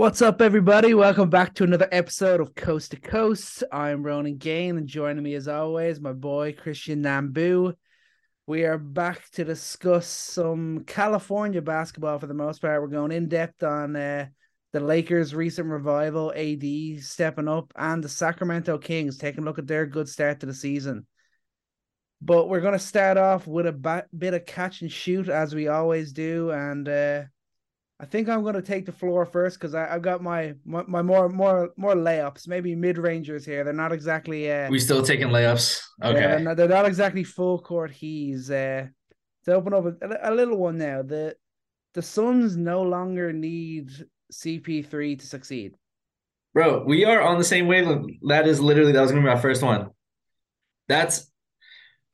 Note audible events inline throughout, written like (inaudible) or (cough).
What's up, everybody? Welcome back to another episode of Coast to Coast. I'm Ronan Gain, and joining me as always, my boy Christian Nambu. We are back to discuss some California basketball for the most part. We're going in depth on uh, the Lakers' recent revival, AD stepping up, and the Sacramento Kings taking a look at their good start to the season. But we're going to start off with a ba- bit of catch and shoot, as we always do, and uh, I think I'm going to take the floor first because I've got my, my, my more more more layups, maybe mid rangers here. They're not exactly. Uh, we still taking layups. Okay. Yeah, they're, not, they're, not, exactly full court he's. Uh, to open up a, a, little one now, the the Suns no longer need CP3 to succeed. Bro, we are on the same wavelength. That is literally that was gonna be my first one. That's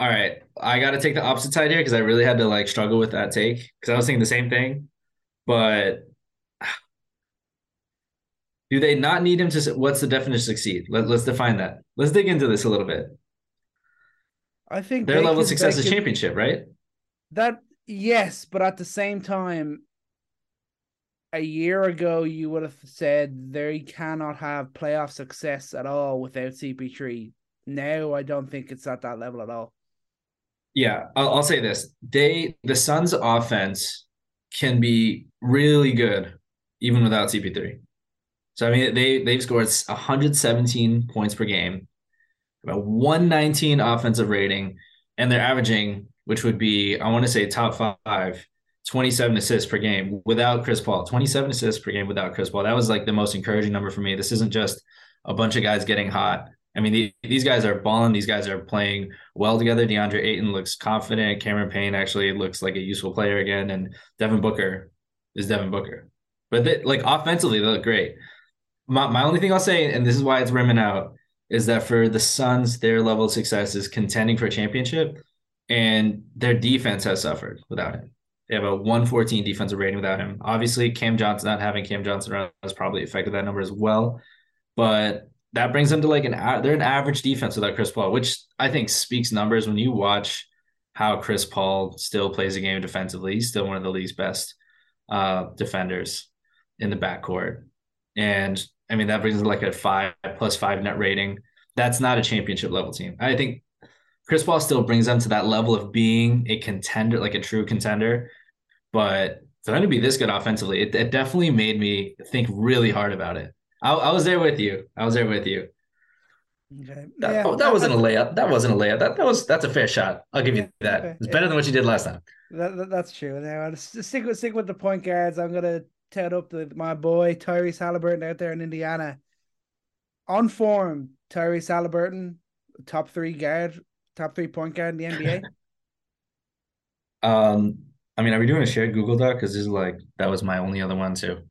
all right. I got to take the opposite side here because I really had to like struggle with that take because I was thinking the same thing. But (sighs) do they not need him to? What's the definition of succeed? Let, let's define that. Let's dig into this a little bit. I think their level of success is championship, right? That yes, but at the same time, a year ago you would have said they cannot have playoff success at all without CP3. Now I don't think it's at that level at all. Yeah, I'll, I'll say this: they the Suns' offense can be really good even without CP3. So I mean they they've scored 117 points per game, about 119 offensive rating, and they're averaging, which would be I want to say top five, 27 assists per game without Chris Paul. 27 assists per game without Chris Paul. That was like the most encouraging number for me. This isn't just a bunch of guys getting hot. I mean, the, these guys are balling. These guys are playing well together. DeAndre Ayton looks confident. Cameron Payne actually looks like a useful player again, and Devin Booker is Devin Booker. But they, like offensively, they look great. My my only thing I'll say, and this is why it's rimming out, is that for the Suns, their level of success is contending for a championship, and their defense has suffered without him. They have a 114 defensive rating without him. Obviously, Cam Johnson not having Cam Johnson around has probably affected that number as well. But that brings them to like an they're an average defense without Chris Paul, which I think speaks numbers when you watch how Chris Paul still plays a game defensively. He's still one of the league's best uh, defenders in the backcourt. And I mean that brings like a five plus five net rating. That's not a championship level team. I think Chris Paul still brings them to that level of being a contender, like a true contender. But for them to be this good offensively, it, it definitely made me think really hard about it. I, I was there with you. I was there with you. Okay. That, yeah, oh, that wasn't a layup. That wasn't a layup. That that was that's a fair shot. I'll give you that. Okay. It's better yeah. than what you did last time. That, that that's true. Now stick with stick with the point guards. I'm gonna tout up the, my boy Tyrese Haliburton out there in Indiana. On form, Tyrese Haliburton, top three guard, top three point guard in the NBA. (laughs) um, I mean, are we doing a shared Google Doc? Because this is like that was my only other one too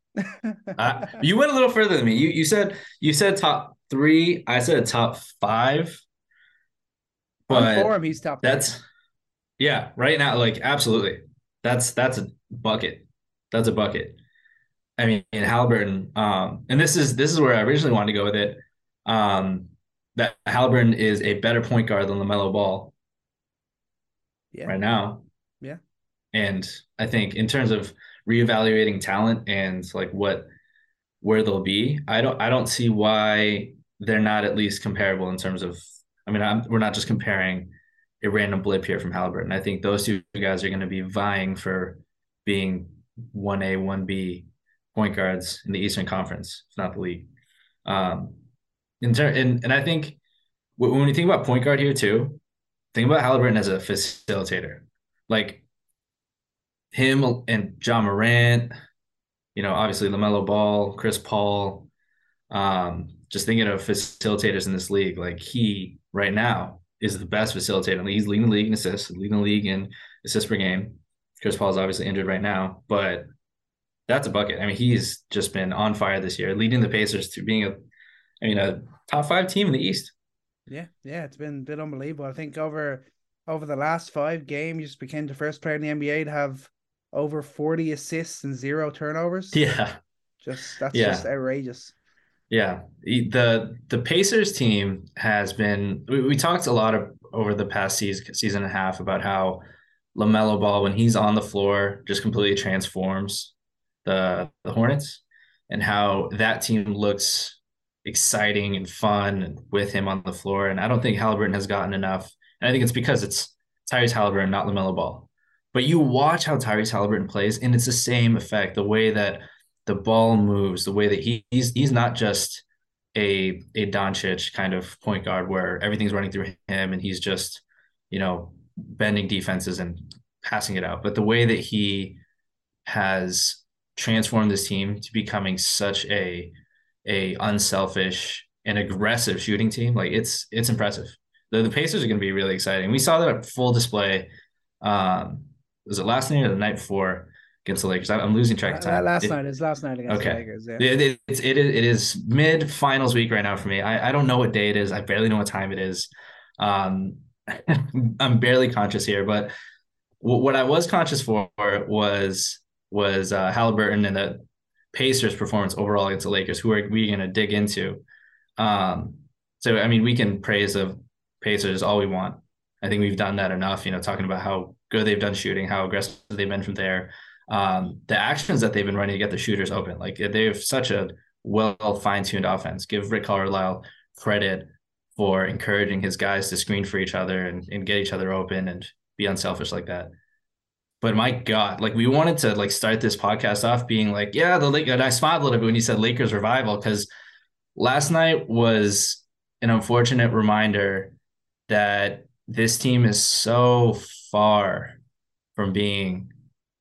uh, you went a little further than me. You you said you said top three. I said top five. But For him, he's top. That's yeah. Right now, like absolutely. That's that's a bucket. That's a bucket. I mean, in Haliburton, um, and this is this is where I originally wanted to go with it. Um, that Haliburton is a better point guard than LaMelo Ball. Yeah. Right now. Yeah. And I think in terms of reevaluating talent and like what where they'll be, I don't I don't see why they're not at least comparable in terms of. I mean, I'm, we're not just comparing a random blip here from Haliburton. I think those two guys are going to be vying for being one A, one B point guards in the Eastern Conference, if not the league. Um, in ter- and and I think when you think about point guard here too, think about Haliburton as a facilitator. Like him and Ja Morant, you know, obviously LaMelo Ball, Chris Paul, um, just thinking of facilitators in this league, like he right now is the best facilitator. He's leading the league in assists, leading the league in assists per game. Chris Paul is obviously injured right now, but that's a bucket. I mean, he's just been on fire this year, leading the Pacers to being a, I mean, a top five team in the East. Yeah, yeah, it's been been unbelievable. I think over over the last five games, just became the first player in the NBA to have over 40 assists and zero turnovers. Yeah. Just that's yeah. just outrageous. Yeah. The the Pacers team has been we, we talked a lot of over the past season season and a half about how LaMelo Ball when he's on the floor just completely transforms the the Hornets. and how that team looks exciting and fun with him on the floor. And I don't think Haliburton has gotten enough. And I think it's because it's Tyrese Haliburton, not LaMelo Ball. But you watch how Tyrese Haliburton plays, and it's the same effect. The way that the ball moves, the way that he, he's he's not just a a Doncic kind of point guard where everything's running through him and he's just, you know, bending defenses and passing it out. But the way that he has transformed this team to becoming such a a unselfish and aggressive shooting team. Like it's it's impressive. The the Pacers are going to be really exciting. We saw that full display. Um, was it last night or the night before against the Lakers? I'm losing track of time. last it, night is last night against okay. the Lakers. Yeah. It, it, it, it, is, it is mid finals week right now for me. I, I don't know what day it is. I barely know what time it is. Um, (laughs) I'm barely conscious here, but w- what I was conscious for was was uh, Haliburton and the Pacers' performance overall against the Lakers, who are we going to dig into? Um, so, I mean, we can praise the Pacers all we want. I think we've done that enough, you know, talking about how good they've done shooting, how aggressive they've been from there. Um, the actions that they've been running to get the shooters open, like they have such a well fine-tuned offense. Give Rick Carlisle credit for encouraging his guys to screen for each other and, and get each other open and be unselfish like that. But my God, like we wanted to like start this podcast off being like, yeah, the Lake. And I smiled a little bit when you said Lakers revival because last night was an unfortunate reminder that this team is so far from being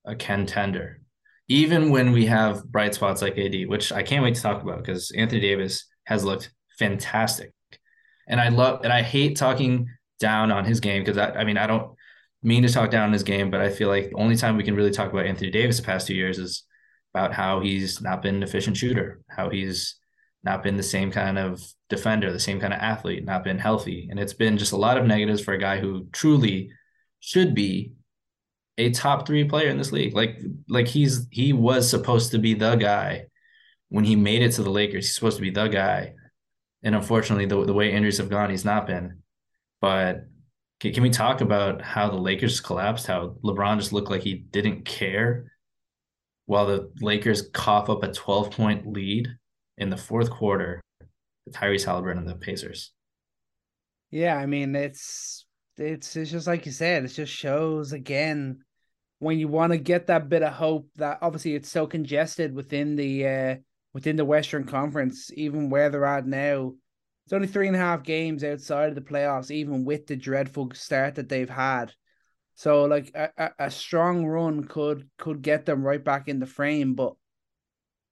a contender. Even when we have bright spots like AD, which I can't wait to talk about because Anthony Davis has looked fantastic. And I love and I hate talking down on his game because I, I mean I don't mean to talk down on his game, but I feel like the only time we can really talk about Anthony Davis the past two years is about how he's not been an efficient shooter, how he's not been the same kind of defender, the same kind of athlete, not been healthy. And it's been just a lot of negatives for a guy who truly should be a top three player in this league. Like, like he's he was supposed to be the guy when he made it to the Lakers. He's supposed to be the guy. And unfortunately, the, the way injuries have gone, he's not been. But can, can we talk about how the Lakers collapsed? How LeBron just looked like he didn't care, while the Lakers cough up a 12 point lead in the fourth quarter Tyrese Haliburton and the Pacers. Yeah, I mean it's it's it's just like you said, it just shows again when you want to get that bit of hope that obviously it's so congested within the uh within the Western Conference, even where they're at now. It's only three and a half games outside of the playoffs, even with the dreadful start that they've had. So like a, a strong run could could get them right back in the frame, but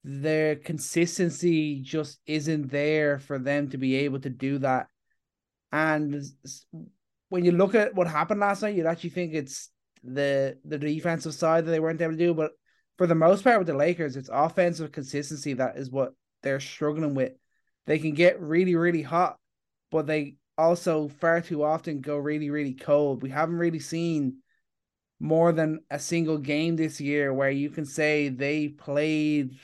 their consistency just isn't there for them to be able to do that. And when you look at what happened last night, you'd actually think it's the the defensive side that they weren't able to do. But for the most part with the Lakers, it's offensive consistency that is what they're struggling with they can get really, really hot, but they also far too often go really, really cold. We haven't really seen more than a single game this year where you can say they played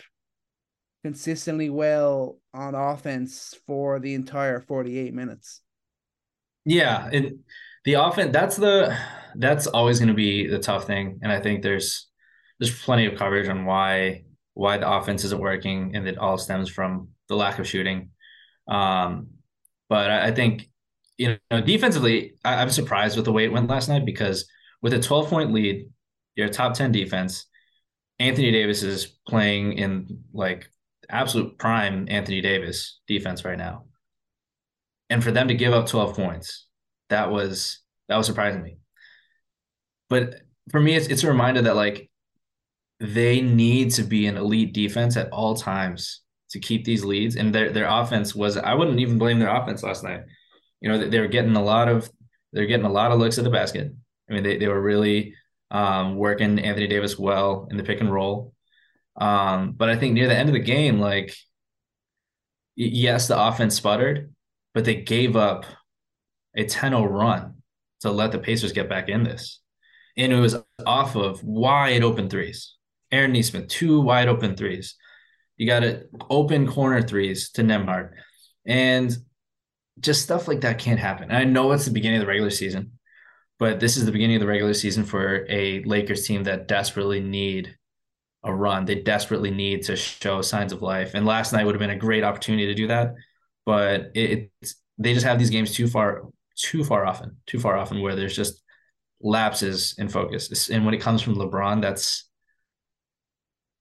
consistently well on offense for the entire 48 minutes. Yeah, and the offense that's the that's always going to be the tough thing and I think there's there's plenty of coverage on why why the offense isn't working and it all stems from the lack of shooting. Um, but I, I think you know defensively, I, am surprised with the way it went last night because with a 12 point lead, your top 10 defense, Anthony Davis is playing in like absolute prime Anthony Davis defense right now. And for them to give up 12 points, that was that was surprising me. But for me, it's it's a reminder that like they need to be an elite defense at all times to keep these leads. And their their offense was I wouldn't even blame their offense last night. You know, they were getting a lot of they're getting a lot of looks at the basket. I mean, they, they were really um, working Anthony Davis well in the pick and roll. Um, but I think near the end of the game, like yes, the offense sputtered, but they gave up a 10-0 run to let the Pacers get back in this. And it was off of wide open threes. Aaron Nesmith, two wide open threes. You got to open corner threes to Nembhard. And just stuff like that can't happen. I know it's the beginning of the regular season, but this is the beginning of the regular season for a Lakers team that desperately need a run. They desperately need to show signs of life. And last night would have been a great opportunity to do that. But it, it's they just have these games too far, too far often, too far often where there's just lapses in focus. And when it comes from LeBron, that's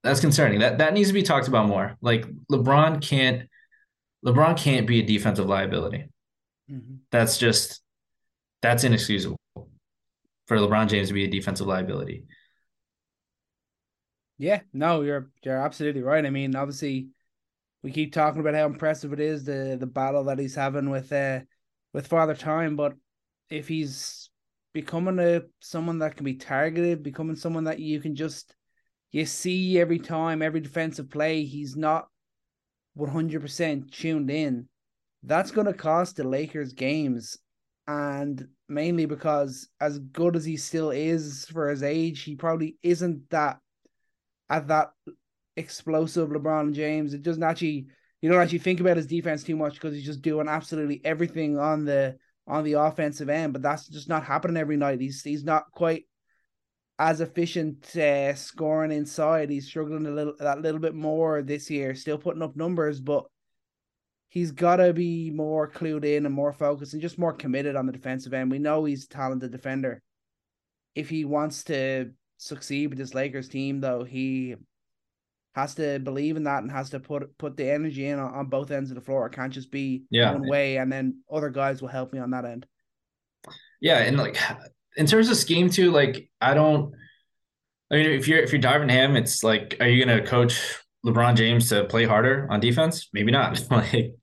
that's concerning. That that needs to be talked about more. Like LeBron can't LeBron can't be a defensive liability. Mm-hmm. That's just that's inexcusable for LeBron James to be a defensive liability. Yeah, no, you're you're absolutely right. I mean, obviously, we keep talking about how impressive it is the the battle that he's having with uh with Father Time, but if he's becoming a someone that can be targeted, becoming someone that you can just you see every time, every defensive play, he's not 100% tuned in. That's to cost the Lakers games. And mainly because, as good as he still is for his age, he probably isn't that at that explosive LeBron James. It doesn't actually you don't actually think about his defense too much because he's just doing absolutely everything on the on the offensive end, but that's just not happening every night. He's he's not quite as efficient uh, scoring inside. He's struggling a little that little bit more this year, still putting up numbers, but he's got to be more clued in and more focused and just more committed on the defensive end. We know he's a talented defender. If he wants to succeed with this Lakers team, though, he has to believe in that and has to put put the energy in on, on both ends of the floor. It can't just be yeah. one way and then other guys will help me on that end. Yeah, and like in terms of scheme too, like I don't I mean if you're if you're Darvin Ham, it's like are you gonna coach LeBron James to play harder on defense? Maybe not. (laughs) like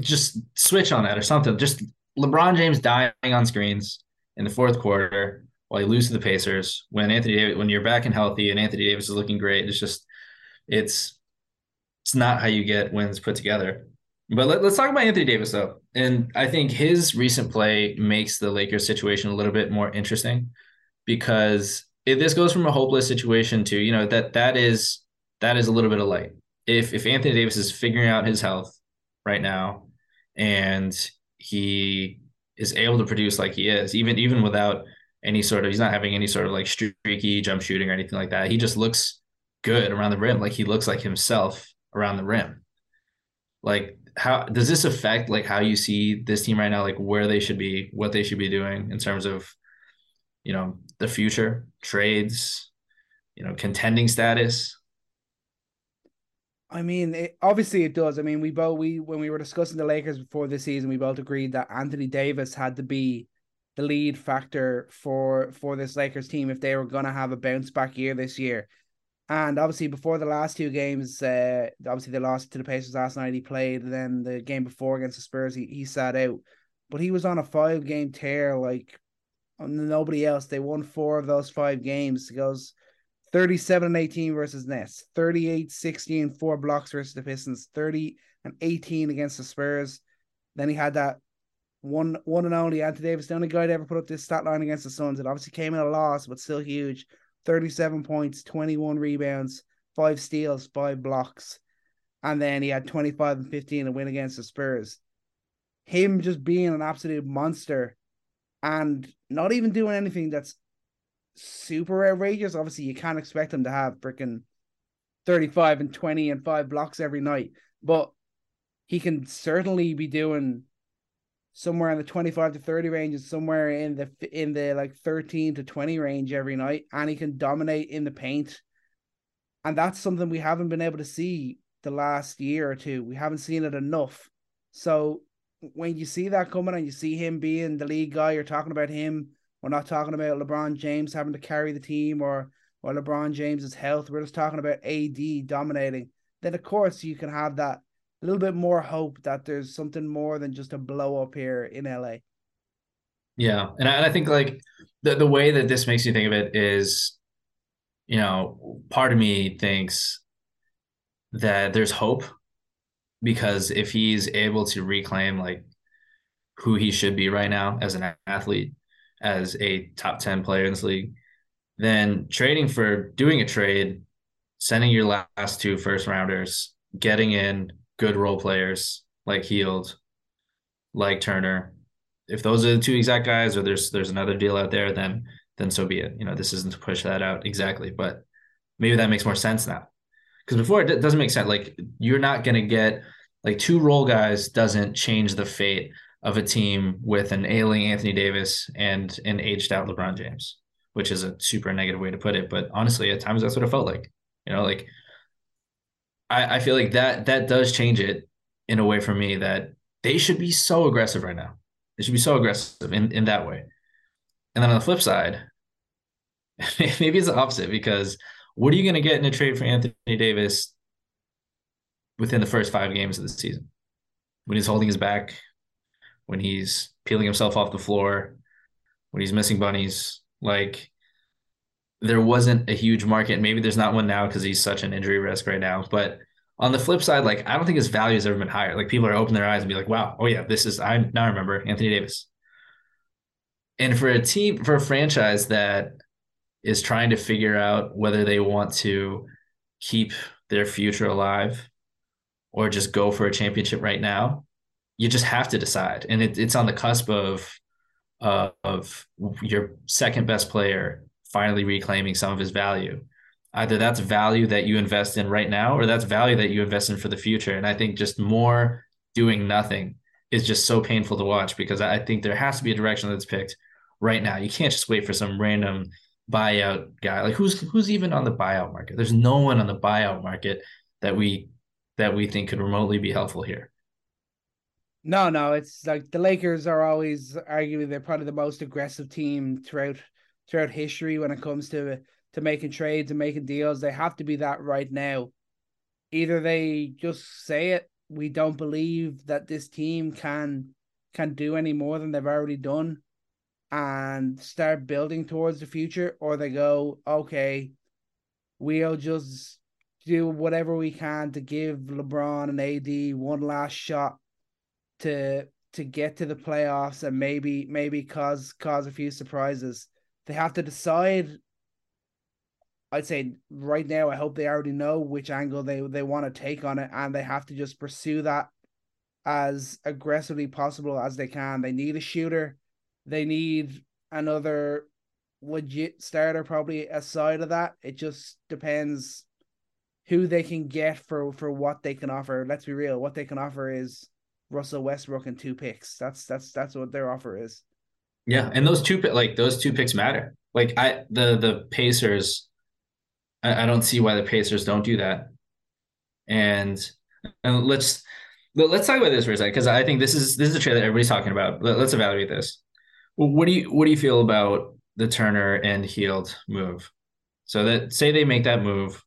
just switch on that or something. Just LeBron James dying on screens in the fourth quarter while you lose to the Pacers, when Anthony Davis, when you're back and healthy and Anthony Davis is looking great, it's just it's it's not how you get wins put together. But let, us talk about Anthony Davis though, and I think his recent play makes the Lakers situation a little bit more interesting because if this goes from a hopeless situation to you know that that is that is a little bit of light. If if Anthony Davis is figuring out his health right now and he is able to produce like he is, even even without any sort of he's not having any sort of like streaky jump shooting or anything like that. He just looks good around the rim, like he looks like himself around the rim. Like how does this affect like how you see this team right now, like where they should be, what they should be doing in terms of you know the future, trades, you know, contending status? I mean, it, obviously it does. I mean, we both we when we were discussing the Lakers before this season, we both agreed that Anthony Davis had to be the lead factor for for this Lakers team if they were going to have a bounce back year this year. And obviously, before the last two games, uh, obviously they lost to the Pacers last night. He played. Then the game before against the Spurs, he, he sat out. But he was on a five game tear, like nobody else. They won four of those five games. He goes 37 and 18 versus Nets, 38 16, four blocks versus the Pistons, 30 and 18 against the Spurs. Then he had that one one and only Anthony Davis, the only guy to ever put up this stat line against the Suns. It obviously came in a loss, but still huge. 37 points, 21 rebounds, five steals, five blocks. And then he had 25 and 15 a win against the Spurs. Him just being an absolute monster and not even doing anything that's super outrageous. Obviously, you can't expect him to have freaking 35 and 20 and five blocks every night, but he can certainly be doing somewhere in the 25 to 30 range and somewhere in the in the like 13 to 20 range every night and he can dominate in the paint. And that's something we haven't been able to see the last year or two. We haven't seen it enough. So when you see that coming and you see him being the lead guy you're talking about him. We're not talking about LeBron James having to carry the team or or LeBron James's health. We're just talking about AD dominating. Then of course you can have that a little bit more hope that there's something more than just a blow up here in LA. Yeah, and I, and I think like the the way that this makes me think of it is, you know, part of me thinks that there's hope because if he's able to reclaim like who he should be right now as an athlete, as a top 10 player in this league, then trading for doing a trade, sending your last two first rounders, getting in good role players like Hield, like Turner. If those are the two exact guys, or there's there's another deal out there, then then so be it. You know, this isn't to push that out exactly, but maybe that makes more sense now. Because before it doesn't make sense. Like you're not to get like two role guys doesn't change the fate of a team with an ailing Anthony Davis and an aged out LeBron James, which is a super negative way to put it. But honestly, at times that's what it felt like. You know, like I, I feel like that that does change it in a way for me that they should be so aggressive right now. They should be so aggressive in, in that way. And then on the flip side, (laughs) maybe it's the opposite because what are you going to get in a trade for Anthony Davis within the first five games of the season? When he's holding his back, when he's peeling himself off the floor, when he's missing bunnies, like there wasn't a huge market. Maybe there's not one now because he's such an injury risk right now. But on the flip side, like I don't think his value has ever been higher. Like people are open their eyes and be like, wow, oh yeah, this is I now remember Anthony Davis. And for a team, for a franchise that is trying to figure out whether they want to keep their future alive or just go for a championship right now, you just have to decide. And it, it's on the cusp of uh, of your second best player finally reclaiming some of his value. Either that's value that you invest in right now, or that's value that you invest in for the future. And I think just more doing nothing is just so painful to watch because I think there has to be a direction that's picked right now. You can't just wait for some random buyout guy. Like who's who's even on the buyout market? There's no one on the buyout market that we that we think could remotely be helpful here. No, no, it's like the Lakers are always arguably they're probably the most aggressive team throughout throughout history when it comes to to making trades and making deals. They have to be that right now. Either they just say it, we don't believe that this team can can do any more than they've already done and start building towards the future, or they go, okay, we'll just do whatever we can to give LeBron and AD one last shot to to get to the playoffs and maybe maybe cause cause a few surprises. They have to decide. I'd say right now, I hope they already know which angle they, they want to take on it, and they have to just pursue that as aggressively possible as they can. They need a shooter. They need another legit starter, probably aside of that. It just depends who they can get for for what they can offer. Let's be real, what they can offer is Russell Westbrook and two picks. That's that's that's what their offer is. Yeah, and those two like those two picks matter. Like I the the Pacers, I, I don't see why the Pacers don't do that. And and let's let's talk about this for a second because I think this is this is a trade that everybody's talking about. Let, us evaluate this. What do you what do you feel about the Turner and Hield move? So that say they make that move,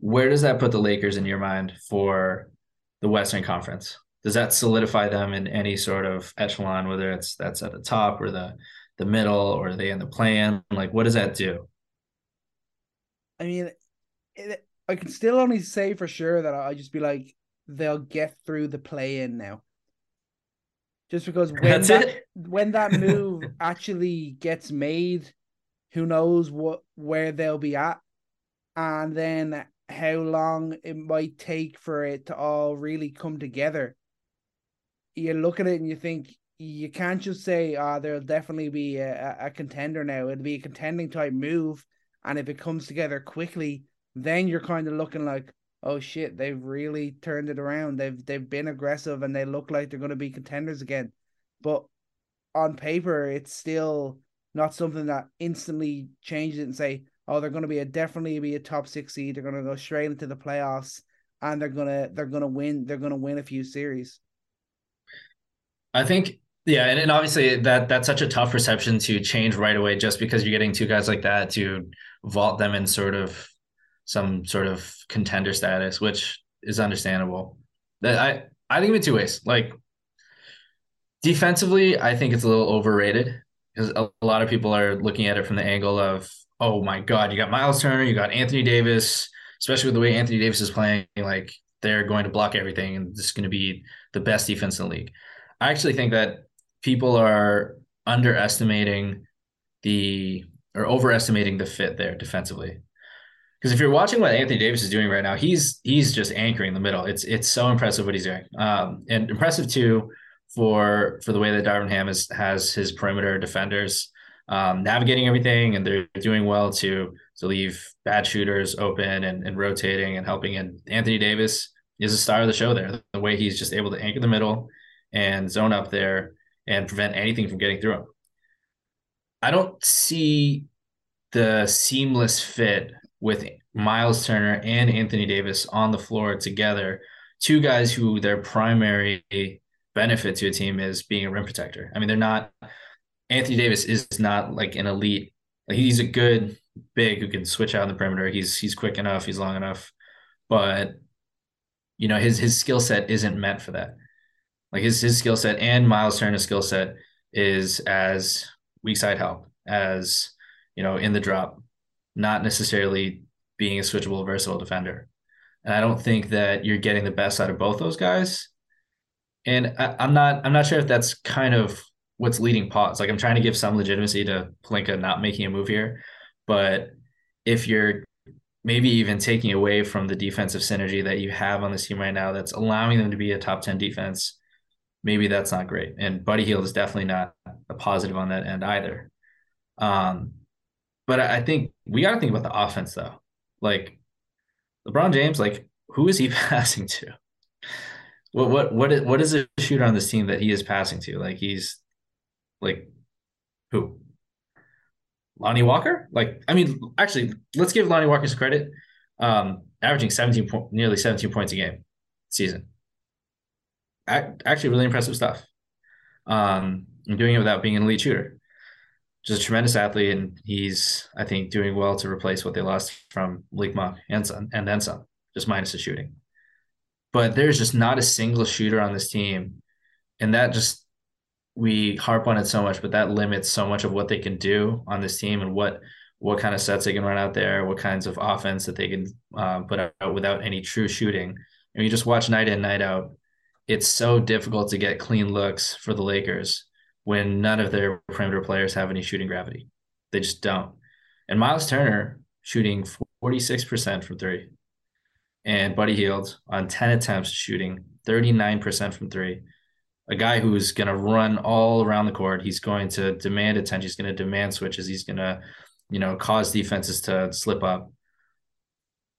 where does that put the Lakers in your mind for the Western Conference? Does that solidify them in any sort of echelon, whether it's that's at the top or the the middle or are they in the plan? Like, what does that do? I mean, it, I can still only say for sure that I'll just be like they'll get through the play in now. Just because (laughs) when That's that it? when that (laughs) move actually gets made, who knows what where they'll be at, and then how long it might take for it to all really come together you look at it and you think you can't just say, "Ah, oh, there'll definitely be a, a contender now." It'll be a contending type move, and if it comes together quickly, then you're kind of looking like, "Oh shit, they've really turned it around. They've they've been aggressive, and they look like they're going to be contenders again." But on paper, it's still not something that instantly changes it and say, "Oh, they're going to be a definitely be a top six seed. They're going to go straight into the playoffs, and they're gonna they're gonna win. They're gonna win a few series." I think yeah, and, and obviously that that's such a tough perception to change right away just because you're getting two guys like that to vault them in sort of some sort of contender status, which is understandable. That I I think of it two ways. Like defensively, I think it's a little overrated because a, a lot of people are looking at it from the angle of, oh my God, you got Miles Turner, you got Anthony Davis, especially with the way Anthony Davis is playing, like they're going to block everything and this is going to be the best defense in the league. I actually think that people are underestimating the or overestimating the fit there defensively. Because if you're watching what Anthony Davis is doing right now, he's he's just anchoring the middle. It's it's so impressive what he's doing, um, and impressive too for for the way that Darvin Ham is, has his perimeter defenders. um, navigating everything, and they're doing well to to leave bad shooters open and, and rotating and helping. And Anthony Davis is a star of the show there. The way he's just able to anchor the middle and zone up there and prevent anything from getting through him. I don't see the seamless fit with Miles Turner and Anthony Davis on the floor together. Two guys who their primary benefit to a team is being a rim protector. I mean, they're not Anthony Davis is not like an elite. Like he's a good big who can switch out on the perimeter. He's he's quick enough, he's long enough, but you know his his skill set isn't meant for that. Like his his skill set and Miles Turner's skill set is as weak side help as you know in the drop, not necessarily being a switchable versatile defender. And I don't think that you're getting the best out of both those guys. And I, I'm not I'm not sure if that's kind of what's leading pause. Like I'm trying to give some legitimacy to Pelinka not making a move here, but if you're maybe even taking away from the defensive synergy that you have on this team right now, that's allowing them to be a top ten defense, maybe that's not great. And Buddy Hield is definitely not a positive on that end either. Um, but I think we got to think about the offense though. Like LeBron James, like who is he (laughs) passing to? What what what is, what is a shooter on this team that he is passing to? Like he's like who? Lonnie Walker? Like I mean, actually, let's give Lonnie Walker credit. Um, averaging 17 point, nearly 17 points a game season actually really impressive stuff. Um, and doing it without being an elite shooter. Just a tremendous athlete, and he's I think doing well to replace what they lost from Malik Monk and some, and then some, just minus the shooting. But there's just not a single shooter on this team, and that just we harp on it so much, but that limits so much of what they can do on this team and what what kind of sets they can run out there, what kinds of offense that they can uh, put out without any true shooting. And you just watch night in, night out it's so difficult to get clean looks for the Lakers when none of their perimeter players have any shooting gravity. They just don't. And Miles Turner shooting 46% from three. And Buddy Hield on 10 attempts shooting 39% from three. A guy who's going to run all around the court. He's going to demand attention. He's going to demand switches. He's going to, you know, cause defenses to slip up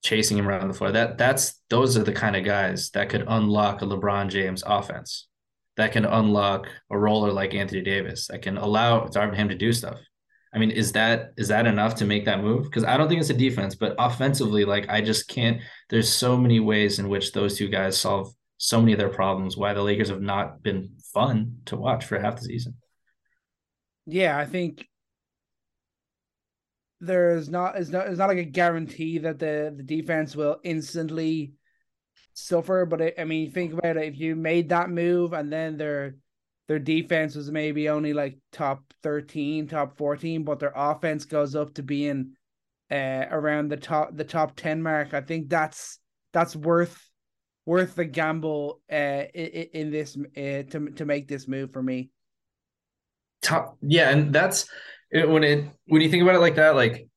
chasing him around the floor. That that's those are the kind of guys that could unlock a LeBron James offense. That can unlock a roller like Anthony Davis. That can allow him to do stuff. I mean, is that is that enough to make that move? Because I don't think it's a defense, but offensively, like I just can't. There's so many ways in which those two guys solve so many of their problems. Why the Lakers have not been fun to watch for half the season. Yeah, I think there's not it's not it's not like a guarantee that the the defense will instantly suffer. But it, I mean, think about it. If you made that move and then their their defense was maybe only like top thirteen, top fourteen, but their offense goes up to being uh around the top the top ten mark. I think that's that's worth worth the gamble uh in, in this uh, to to make this move for me. Top, yeah, and that's when it when you think about it like that, like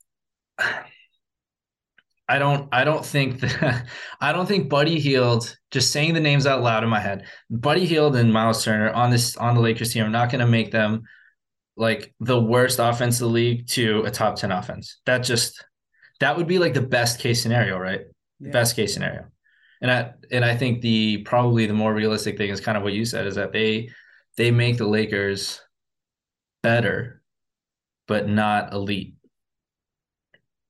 I don't I don't think that (laughs) I don't think Buddy Hield just saying the names out loud in my head. Buddy Hield and Miles Turner on this on the Lakers team. I'm not going to make them like the worst offense in the league to a top 10 offense. That just that would be like the best case scenario, right? Yeah. Best case scenario. And I and I think the probably the more realistic thing is kind of what you said is that they they make the Lakers better but not elite.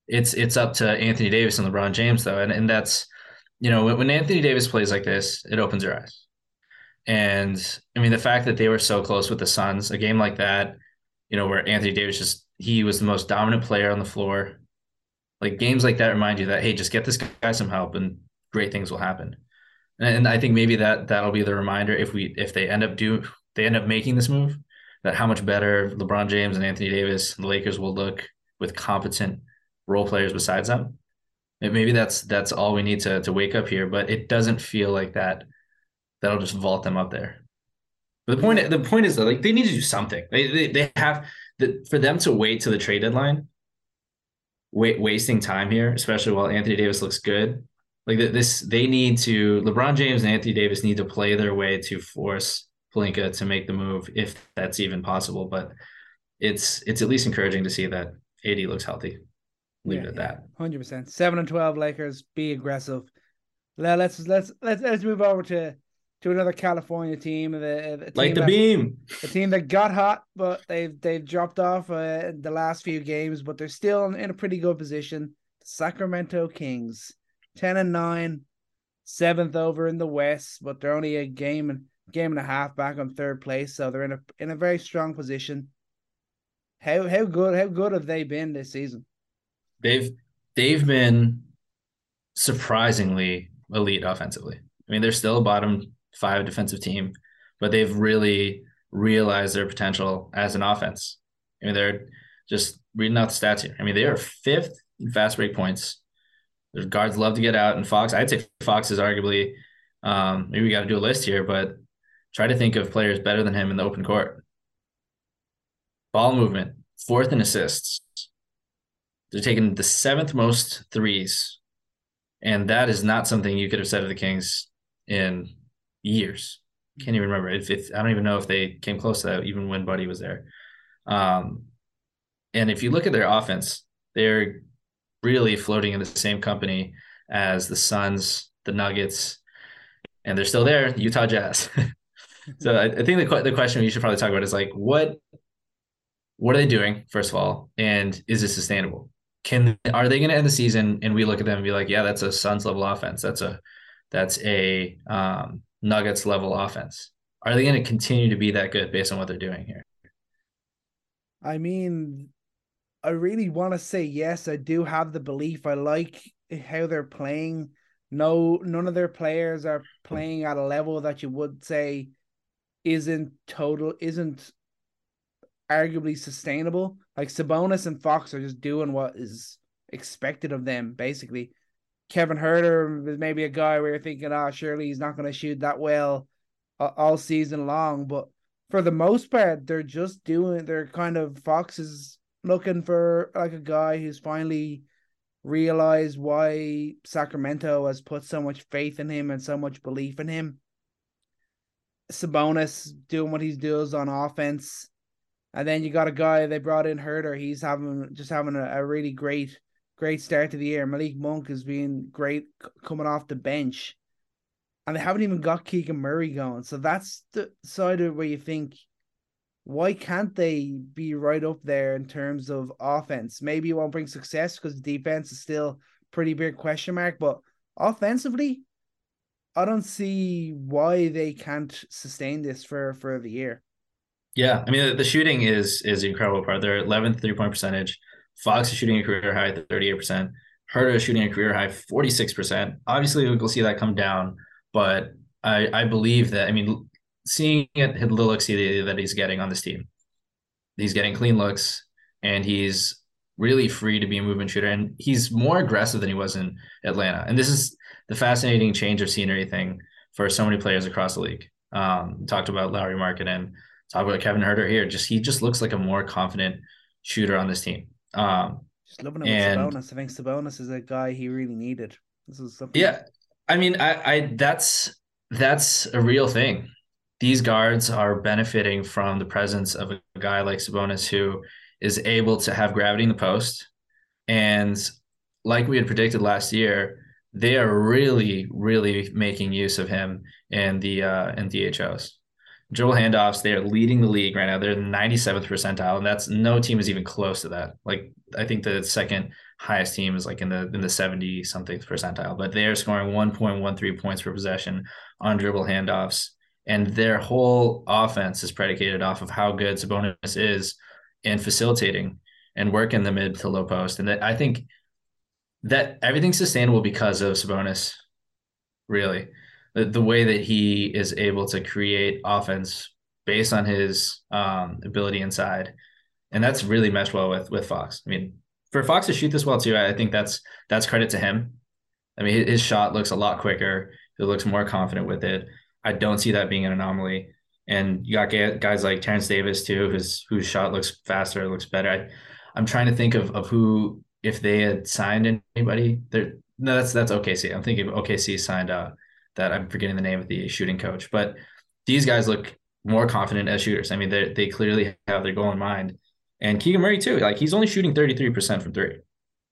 It's it's up to Anthony Davis and LeBron James though, and and that's you know when, when Anthony Davis plays like this, it opens your eyes. And I mean the fact that they were so close with the Suns, a game like that, you know where Anthony Davis just he was the most dominant player on the floor. Like games like that remind you that hey, just get this guy some help and great things will happen. And, I think maybe that that'll be the reminder if we if they end up do they end up making this move that how much better LeBron James and Anthony Davis, the Lakers will look with competent role players besides them. And maybe that's that's all we need to to wake up here, but it doesn't feel like that. That'll just vault them up there. But the point the point is that like they need to do something. They they, they have the, for them to wait to the trade deadline. Wait, wasting time here, especially while Anthony Davis looks good. Like this, they need to. LeBron James and Anthony Davis need to play their way to force Pelinka to make the move if that's even possible. But it's it's at least encouraging to see that AD looks healthy. Leave Yeah, it at yeah. that. Hundred percent. Seven and twelve Lakers. Be aggressive. Let- Let's let's let's let's move over to to another California team. The, Like the that, beam. the team that got hot, but they've they've dropped off uh, the last few games, but they're still in, in a pretty good position. Sacramento Kings, ten and nine, seventh over in the West, but they're only a game and game and a half back on third place, so they're in a in a very strong position. How how good how good have they been this season? They've they've been surprisingly elite offensively. I mean, they're still a bottom five defensive team, but they've really realized their potential as an offense. I mean, they're just reading out the stats here. I mean, they are fifth in fast break points. Their guards love to get out, and Fox, I'd say Fox is arguably um, maybe we got to do a list here, but try to think of players better than him in the open court. Ball movement, fourth in assists. They're taking the seventh most threes. And that is not something you could have said of the Kings in years. Can't even remember. If, if I don't even know if they came close to that even when Buddy was there. Um, and if you look at their offense, they're really floating in the same company as the Suns, the Nuggets, and they're still there, Utah Jazz. (laughs) so I, I think the the question we should probably talk about is like what what are they doing first of all, and is it sustainable? Can are they going to end the season and we look at them and be like, yeah, that's a Suns level offense. That's a that's a um, Nuggets level offense. Are they going to continue to be that good based on what they're doing here? I mean, I really want to say yes. I do have the belief. I like how they're playing. No, none of their players are playing at a level that you would say isn't total, isn't arguably sustainable. Like Sabonis and Fox are just doing what is expected of them, basically. Kevin Huerter is maybe a guy where you're thinking, oh, surely he's not going to shoot that well uh, all season long. But for the most part, they're just doing, they're kind of, Fox is looking for like a guy who's finally realized why Sacramento has put so much faith in him and so much belief in him. Sabonis doing what he does on offense. And then you got a guy they brought in Huerter. He's having just having a, a really great, great start to the year. Malik Monk has been great c- coming off the bench. And they haven't even got Keegan Murray going. So that's the side of where you think, why can't they be right up there in terms of offense? Maybe it won't bring success because defense is still pretty big question mark. But offensively, I don't see why they can't sustain this for for the year. Yeah, I mean the, the shooting is is the incredible part. They're 11th three point percentage. Fox is shooting a career high at 38 percent. Huerter is shooting a career high 46 percent. Obviously, we'll see that come down, but I I believe that I mean seeing it the looks that he's getting on this team, he's getting clean looks and he's really free to be a movement shooter and he's more aggressive than he was in Atlanta. And this is the fascinating change of scenery thing for so many players across the league. Um, talked about Lauri Markkanen, talk about Kevin Huerter here. Just he just looks like a more confident shooter on this team. Um, just loving him and, with Sabonis. I think Sabonis is a guy he really needed. This is something. Yeah, I mean, I, I that's that's a real thing. These guards are benefiting from the presence of a guy like Sabonis who is able to have gravity in the post, and like we had predicted last year, they are really, really making use of him in the uh, in DHOs. Dribble handoffs, they are leading the league right now. They're the 97th percentile, and that's no team is even close to that. Like I think the second highest team is like in the in the 70 something percentile, but they are scoring 1.13 points per possession on dribble handoffs. And their whole offense is predicated off of how good Sabonis is in facilitating and working the mid to low post. And that I think that everything's sustainable because of Sabonis, really. The, the way that he is able to create offense based on his um, ability inside. And that's really meshed well with with Fox. I mean, for Fox to shoot this well too, I think that's that's credit to him. I mean, his shot looks a lot quicker. He looks more confident with it. I don't see that being an anomaly. And you got guys like Terence Davis too, whose whose shot looks faster, looks better. I, I'm trying to think of of who if they had signed anybody. There, no, that's that's OKC. I'm thinking OKC signed uh that I'm forgetting the name of the shooting coach, but these guys look more confident as shooters. I mean, they they clearly have their goal in mind, And Keegan Murray too. Like he's only shooting 33% from three.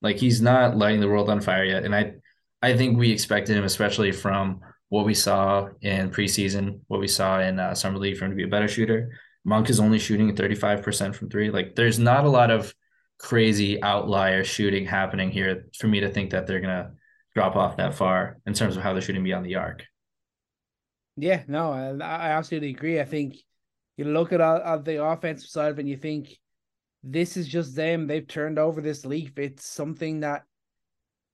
Like he's not lighting the world on fire yet. And I I think we expected him, especially from what we saw in preseason, what we saw in uh, summer league, for him to be a better shooter. Monk is only shooting 35% from three. Like there's not a lot of crazy outlier shooting happening here for me to think that they're gonna drop off that far in terms of how they're shooting beyond the arc. Yeah, no, I, I absolutely agree. I think you look at, at the offensive side of it and you think this is just them. They've turned over this leaf. It's something that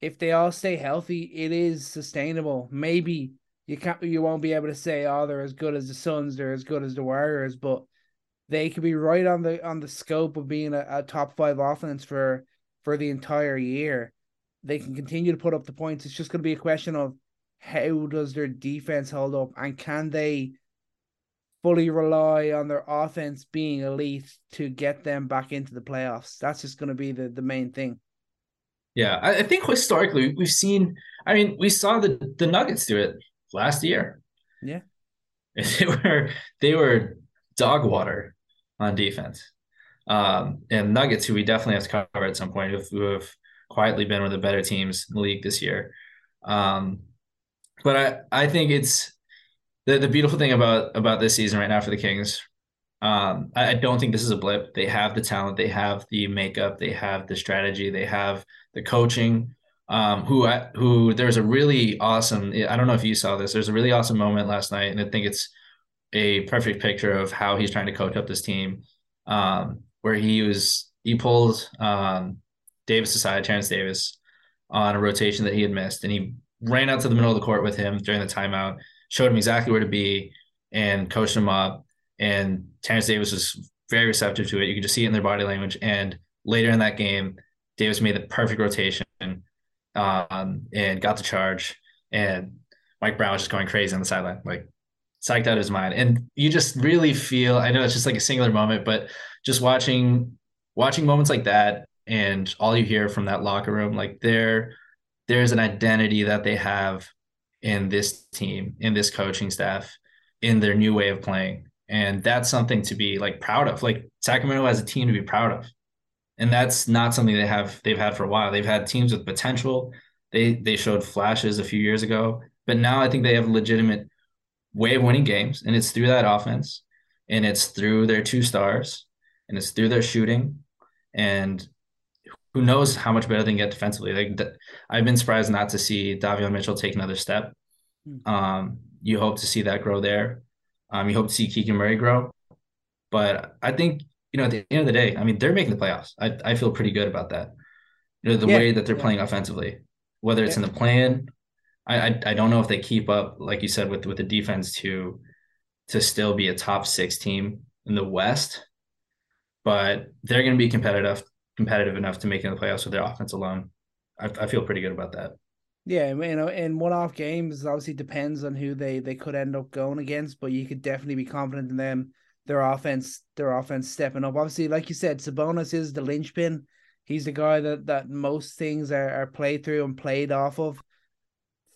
if they all stay healthy, it is sustainable. Maybe you can't you won't be able to say, oh, they're as good as the Suns, they're as good as the Warriors, but they could be right on the on the scope of being a, a top five offense for for the entire year. They can continue to put up the points. It's just going to be a question of how does their defense hold up and can they fully rely on their offense being elite to get them back into the playoffs. That's just going to be the, the main thing. Yeah, I, I think historically we've seen. I mean, we saw the the Nuggets do it last year. Yeah, (laughs) they were they were dog water on defense. Um, and Nuggets, who we definitely have to cover at some point, who have quietly been one of the better teams in the league this year. Um, but I, I think it's the, the beautiful thing about about this season right now for the Kings. Um, I, I don't think this is a blip. They have the talent, they have the makeup, they have the strategy, they have the coaching. Um, who I, who there's a really awesome. I don't know if you saw this. There's a really awesome moment last night, and I think it's a perfect picture of how he's trying to coach up this team. Um, where he was he pulled um, Davis aside, Terence Davis, on a rotation that he had missed, and he ran out to the middle of the court with him during the timeout showed him exactly where to be and coached him up. And Terence Davis was very receptive to it. You could just see it in their body language. And later in that game, Davis made the perfect rotation um, and got the charge. And Mike Brown was just going crazy on the sideline, like psyched out of his mind. And you just really feel, I know it's just like a singular moment, but just watching watching moments like that and all you hear from that locker room, like there there's an identity that they have in this team, in this coaching staff, in their new way of playing. And that's something to be like proud of. Like Sacramento has a team to be proud of. And that's not something they have they've had for a while. They've had teams with potential. They they showed flashes a few years ago, but now I think they have legitimate way of winning games, and it's through that offense, and it's through their two stars, and it's through their shooting, and who knows how much better they can get defensively. Like I've been surprised not to see Davion Mitchell take another step. Hmm. Um, you hope to see that grow there. Um, you hope to see Keegan Murray grow. But I think, you know, at the end of the day, I mean, they're making the playoffs. I, I feel pretty good about that. You know, the yeah, way that they're yeah. playing offensively, whether it's yeah. in the plan, I, I don't know if they keep up, like you said, with with the defense to to still be a top six team in the West, but they're going to be competitive competitive enough to make it in the playoffs with their offense alone. I, I feel pretty good about that. Yeah, you know, in one-off games, obviously depends on who they they could end up going against, but you could definitely be confident in them. Their offense, their offense stepping up. Obviously, like you said, Sabonis is the linchpin. He's the guy that that most things are, are played through and played off of.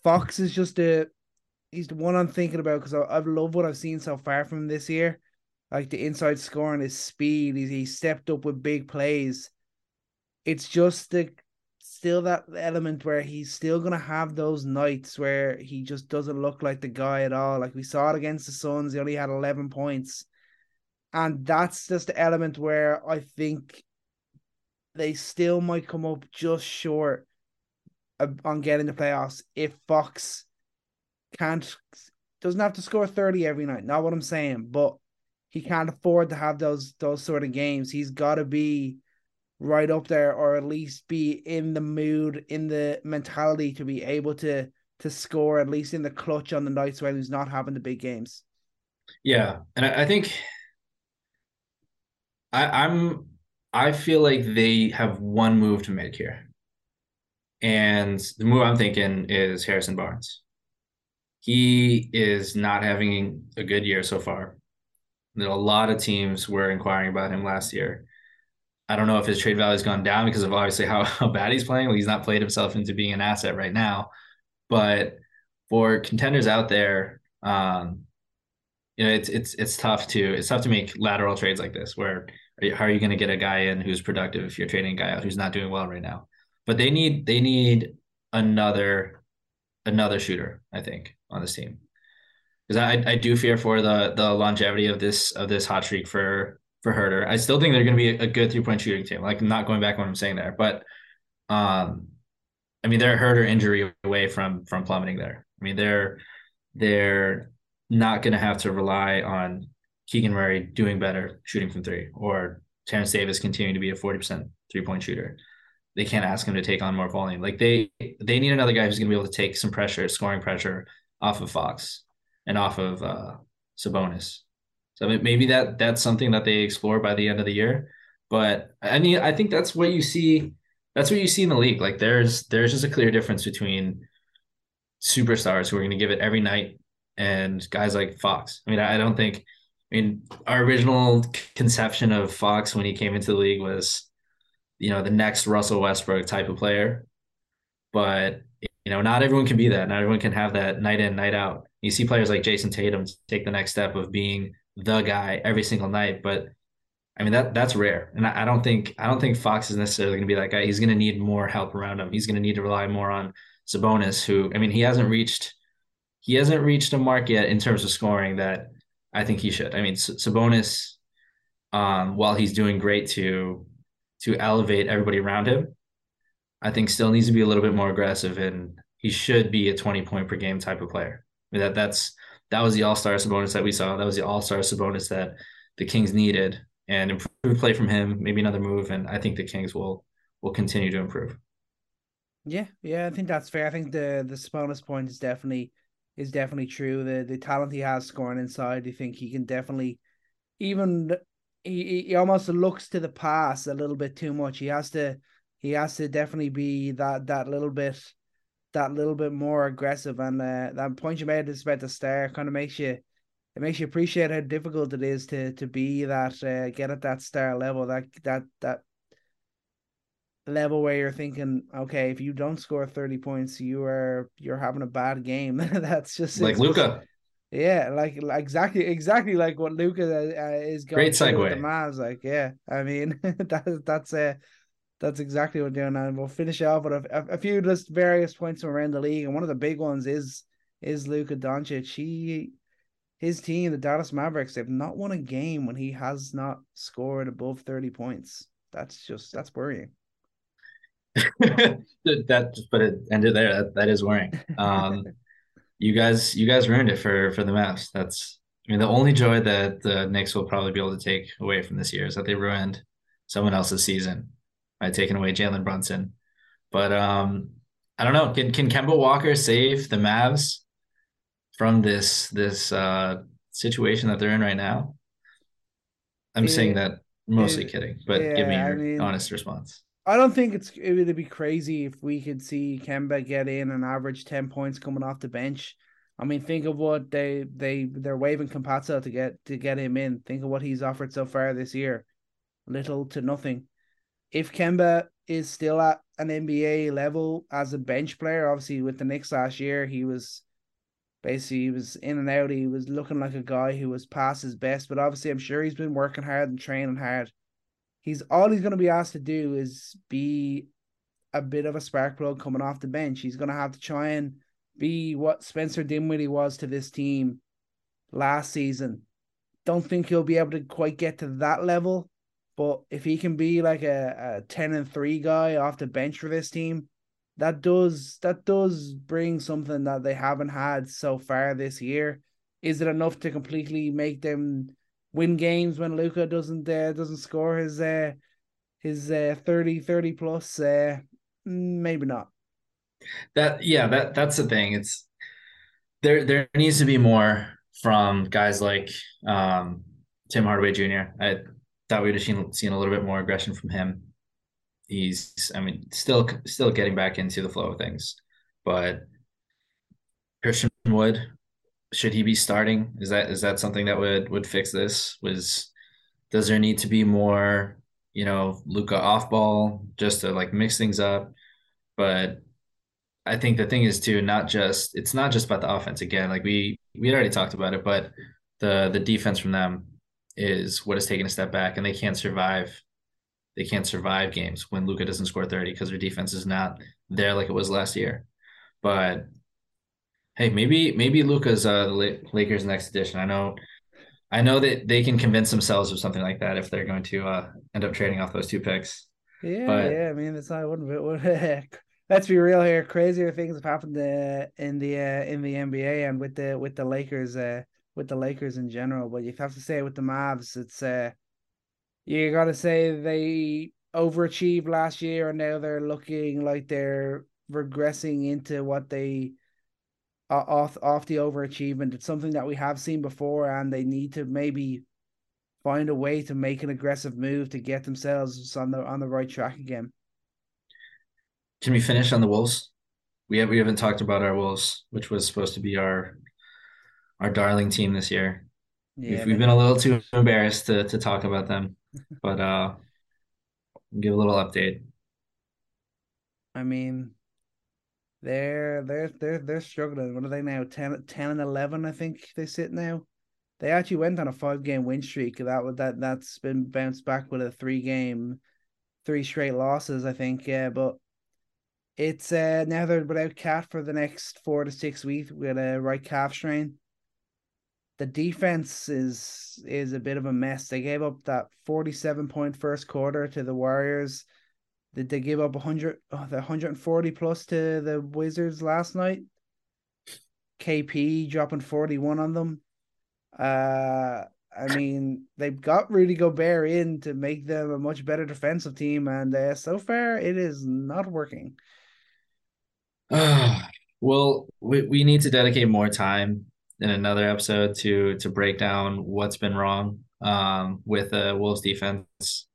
Fox is just a he's the one I'm thinking about because I've loved what I've seen so far from this year. Like the inside scoring, his speed, he's he stepped up with big plays it's just the still that element where he's still gonna have those nights where he just doesn't look like the guy at all. Like we saw it against the Suns, he only had eleven points, and that's just the element where I think they still might come up just short on getting the playoffs if Fox can't doesn't have to score 30 every night. Not what I'm saying, but he can't afford to have those those sort of games. He's got to be right up there or at least be in the mood in the mentality to be able to to score at least in the clutch on the nights when he's not having the big games yeah and i, I think I, i'm i feel like they have one move to make here and the move i'm thinking is harrison barnes he is not having a good year so far a lot of teams were inquiring about him last year I don't know if his trade value has gone down because of obviously how, (laughs) how bad he's playing. Well, he's not played himself into being an asset right now. But for contenders out there, um, you know, it's it's it's tough to it's tough to make lateral trades like this where how are you going to get a guy in who's productive if you're trading a guy out who's not doing well right now? But they need they need another another shooter, I think, on this team. Because I, I do fear for the the longevity of this of this hot streak for for Huerter. I still think they're going to be a, good three point shooting team. Like not going back on what I'm saying there, but um, I mean they're a Huerter injury away from from plummeting there. I mean they're they're not going to have to rely on Keegan Murray doing better shooting from three or Terence Davis continuing to be a 40% three point shooter. They can't ask him to take on more volume. Like they they need another guy who's going to be able to take some pressure, scoring pressure off of Fox and off of uh, Sabonis. So I mean, maybe that that's something that they explore by the end of the year. But I mean, I think that's what you see. That's what you see in the league. Like there's there's just a clear difference between superstars who are going to give it every night and guys like Fox. I mean, I don't think I mean, our original conception of Fox when he came into the league was, you know, the next Russell Westbrook type of player. But, you know, not everyone can be that. Not everyone can have that night in, night out. You see players like Jayson Tatum take the next step of being the guy every single night. But I mean that that's rare. And I, I don't think I don't think Fox is necessarily gonna be that guy. He's gonna need more help around him. He's gonna need to rely more on Sabonis, who I mean, he hasn't reached he hasn't reached a mark yet in terms of scoring that I think he should. I mean, Sabonis, um, while he's doing great to to elevate everybody around him, I think still needs to be a little bit more aggressive, and he should be a twenty point per game type of player. I mean, that that's that was the All Star Sabonis that we saw. That was the All Star Sabonis that the Kings needed, and improved play from him, maybe another move, and I think the Kings will will continue to improve. Yeah, yeah, I think that's fair. I think the the Sabonis point is definitely is definitely true. The the talent he has scoring inside, I think he can definitely even he, he almost looks to the pass a little bit too much. He has to he has to definitely be that that little bit that little bit more aggressive. And uh, that point you made is about the star kind of makes you it makes you appreciate how difficult it is to to be that uh, get at that star level that that that level where you're thinking, okay, if you don't score 30 points, you are you're having a bad game. (laughs) That's just like Luka. Yeah, like, like exactly exactly like what Luka uh, is going Great segue. with the Mavs. Like, yeah, I mean (laughs) that that's uh that's exactly what we're doing, and we'll finish off with a, a few just various points from around the league, and one of the big ones is is Luka Doncic. He his team, the Dallas Mavericks, they've not won a game when he has not scored above 30 points. That's just that's worrying. (laughs) that just but it ended there. That, that is worrying. Um, (laughs) you guys, you guys ruined it for for the Mavs. That's I mean the only joy that the Knicks will probably be able to take away from this year is that they ruined someone else's season by taking away Jalen Brunson. But um, I don't know. Can can Kemba Walker save the Mavs from this this uh, situation that they're in right now? I'm yeah, saying that mostly kidding, but yeah, give me your I mean, honest response. I don't think it's it would be crazy if we could see Kemba get in and average ten points coming off the bench. I mean, think of what they they they're waiving Campazzo to get to get him in. Think of what he's offered so far this year, little to nothing. If Kemba is still at an NBA level as a bench player, obviously with the Knicks last year, he was basically he was in and out. He was looking like a guy who was past his best, but obviously I'm sure he's been working hard and training hard he's all he's going to be asked to do is be a bit of a spark plug coming off the bench. He's going to have to try and be what Spencer Dinwiddie was to this team last season. Don't think he'll be able to quite get to that level, but if he can be like a, a 10 and 3 guy off the bench for this team, that does that does bring something that they haven't had so far this year. Is it enough to completely make them win games when Luka doesn't uh, doesn't score his uh, his uh, 30, 30 plus. Uh, maybe not. That yeah, that that's the thing. It's there. There needs to be more from guys like um, Tim Hardaway Jr. I thought we'd have seen, seen a little bit more aggression from him. He's, I mean, still still getting back into the flow of things, but Christian Wood should he be starting? Is that is that something that would would fix this? Was does there need to be more, you know, Luka off ball just to like mix things up? But I think the thing is too, not just it's not just about the offense again. Like we we already talked about it, but the the defense from them is what has taken a step back, and they can't survive. They can't survive games when Luka doesn't score 30 because their defense is not there like it was last year. But hey, maybe maybe Luka's uh, the Lakers' next edition. I know, I know that they can convince themselves of something like that if they're going to uh, end up trading off those two picks. Yeah, but, yeah. I mean, it's not wouldn't it? Let's be real here. Crazier things have happened uh, in the uh, in the NBA and with the with the Lakers uh, with the Lakers in general. But you have to say with the Mavs, it's uh, you got to say they overachieved last year and now they're looking like they're regressing into what they off off the overachievement. It's something that we have seen before, and they need to maybe find a way to make an aggressive move to get themselves on the on the right track again. Can we finish on the Wolves? We have we haven't talked about our Wolves, which was supposed to be our our darling team this year. Yeah, we've, we've been a little too embarrassed to to talk about them, but uh, give a little update. I mean, they're they're they're they're struggling. What are they now? 10, 10 and eleven, I think they sit now. They actually went on a five game win streak. That would that that's been bounced back with a three game, three straight losses. I think. Yeah, but it's uh now they're without KAT for the next four to six weeks with a right calf strain. The defense is is a bit of a mess. They gave up that forty seven point first quarter to the Warriors did they give up 100, oh, the 140 plus to the Wizards last night? KP dropping 41 on them. Uh, I mean, they've got Rudy Gobert in to make them a much better defensive team, and uh, so far it is not working. (sighs) Well, we, we need to dedicate more time in another episode to to break down what's been wrong um, with the uh, Wolves defense.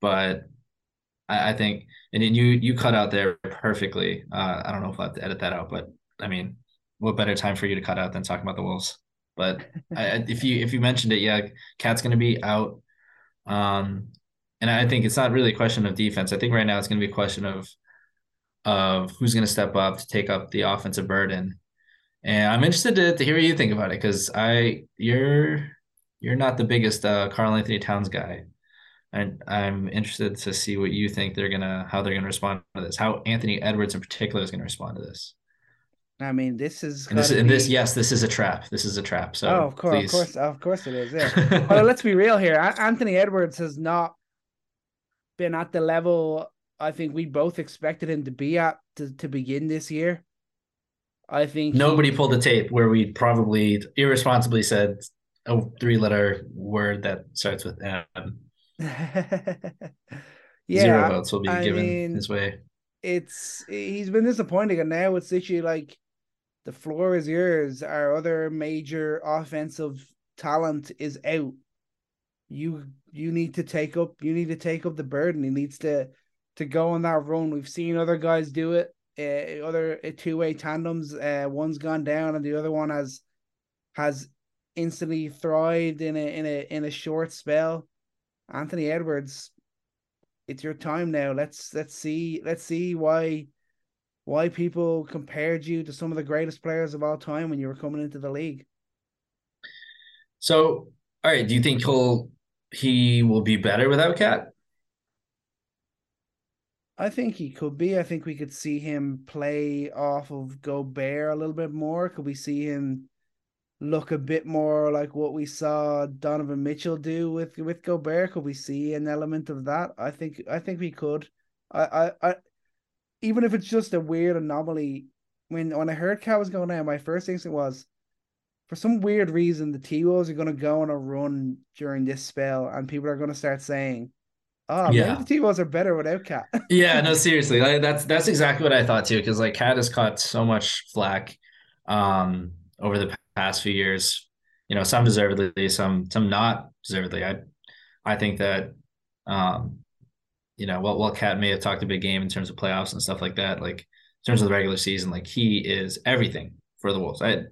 But I, I think, and then you you cut out there perfectly. Uh, I don't know if I have to edit that out, but I mean, what better time for you to cut out than talking about the Wolves? But (laughs) I, if you if you mentioned it, yeah, KAT's going to be out. Um, and I think it's not really a question of defense. I think right now it's going to be a question of of who's going to step up to take up the offensive burden. And I'm interested to, to hear what you think about it because I you're you're not the biggest uh, Karl-Anthony Towns guy and I'm interested to see what you think they're gonna how they're gonna respond to this. How Anthony Edwards in particular is gonna respond to this. I mean, this is and this, be... and this yes, this is a trap. This is a trap. So oh, of course, please. of course, of course, it is. Yeah. (laughs) well, let's be real here. Anthony Edwards has not been at the level I think we both expected him to be at to, to begin this year. I think nobody he... pulled the tape where we probably irresponsibly said a three letter word that starts with M (laughs) yeah, zero votes will be I given mean, his way. It's he's been disappointing, and now it's literally like the floor is yours. Our other major offensive talent is out. You you need to take up you need to take up the burden. He needs to to go on that run. We've seen other guys do it. Uh, other uh, two way tandems. Uh, one's gone down, and the other one has has instantly thrived in a in a in a short spell. Anthony Edwards, it's your time now. Let's let's see let's see why why people compared you to some of the greatest players of all time when you were coming into the league. So, all right, do you think he'll he will be better without KAT? I think he could be. I think we could see him play off of Gobert a little bit more. Could we see him look a bit more like what we saw Donovan Mitchell do with with Gobert? Could we see an element of that? I think I think we could. I I, I even if it's just a weird anomaly. When when I heard KAT was going out, my first instinct was, for some weird reason, the T Wolves are going to go on a run during this spell, and people are going to start saying, "Oh, yeah. maybe the T Wolves are better without KAT." (laughs) yeah, no, seriously, like, that's that's exactly what I thought too. Because like KAT has caught so much flack, um, over the past few years. You know, some deservedly, some some not deservedly. I I think that um, you know, while while KAT may have talked a big game in terms of playoffs and stuff like that, like in terms of the regular season, like he is everything for the Wolves. I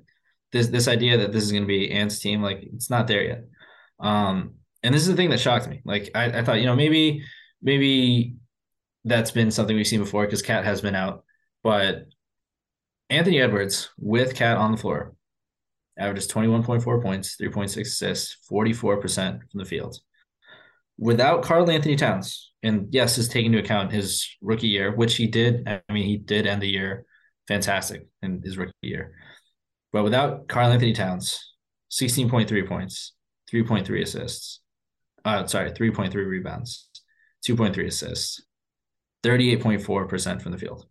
this this idea that this is going to be Ant's team, like it's not there yet. Um, and this is the thing that shocked me. Like I, I thought, you know, maybe maybe that's been something we've seen before because KAT has been out, but Anthony Edwards with KAT on the floor averages 21.4 points, 3.6 assists, 44% from the field. Without Karl Anthony Towns, and yes, is taking into account his rookie year, which he did. I mean, he did end the year fantastic in his rookie year. But without Karl Anthony Towns, 16.3 points, 3.3 assists. Uh, sorry, 3.3 rebounds, 2.3 assists, 38.4% from the field.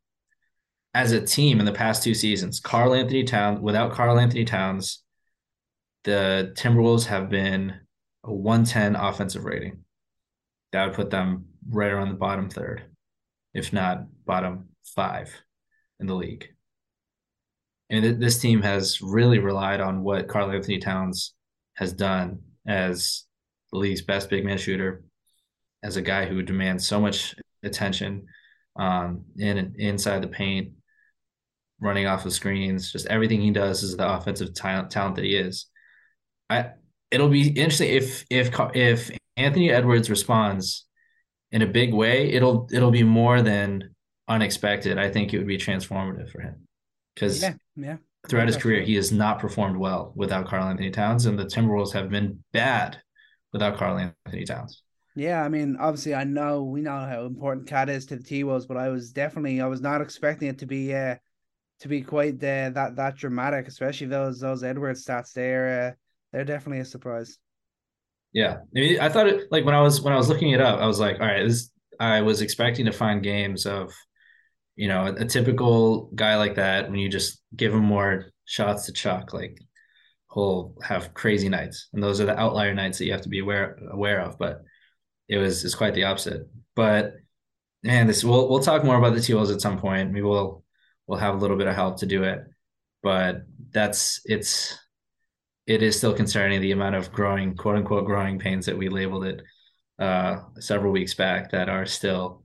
As a team in the past two seasons, Karl Anthony Towns, without Karl Anthony Towns, the Timberwolves have been a 110 offensive rating. That would put them right around the bottom third, if not bottom five in the league. And this team has really relied on what Karl Anthony Towns has done as the league's best big man shooter, as a guy who demands so much attention um, in inside the paint, running off of screens, just everything he does is the offensive talent, talent that he is. I it'll be interesting if if if Anthony Edwards responds in a big way, it'll it'll be more than unexpected. I think it would be transformative for him because yeah, yeah. throughout his career, he has not performed well without Karl Anthony Towns, and the Timberwolves have been bad without Karl Anthony Towns. Yeah, I mean, obviously, I know we know how important KAT is to the T Wolves, but I was definitely I was not expecting it to be uh to be quite uh, that that dramatic, especially those those Edwards stats. They're uh, they're definitely a surprise. Yeah, I, mean, I thought it like when I was when I was looking it up, I was like, all right, this. I was expecting to find games of, you know, a, a typical guy like that when you just give him more shots to chuck, like he'll have crazy nights, and those are the outlier nights that you have to be aware aware of. But it was it's quite the opposite. But man, this we'll we'll talk more about the T at some point. Maybe we'll we'll have a little bit of help to do it. But that's it's it is still concerning the amount of growing, quote unquote, growing pains that we labeled it uh, several weeks back that are still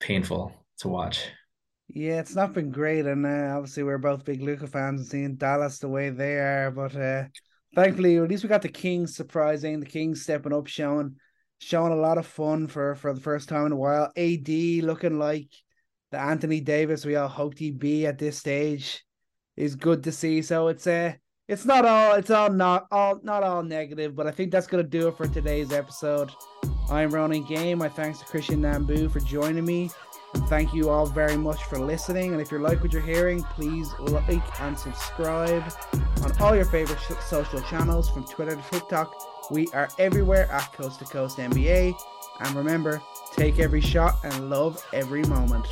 painful to watch. Yeah, it's not been great, and uh, obviously we're both big Luka fans and seeing Dallas the way they are. But uh, thankfully, at least we got the Kings surprising, the Kings stepping up, showing showing a lot of fun for for the first time in a while. AD looking like the Anthony Davis we all hoped he'd be at this stage is good to see. So it's a uh, it's not all it's all not all not all negative, but I think that's gonna do it for today's episode. I'm Ronan Game. My thanks to Christian Nambu for joining me. And thank you all very much for listening. And if you like what you're hearing, please like and subscribe on all your favorite social channels from Twitter to TikTok. We are everywhere at Coast to Coast NBA. And remember, take every shot and love every moment.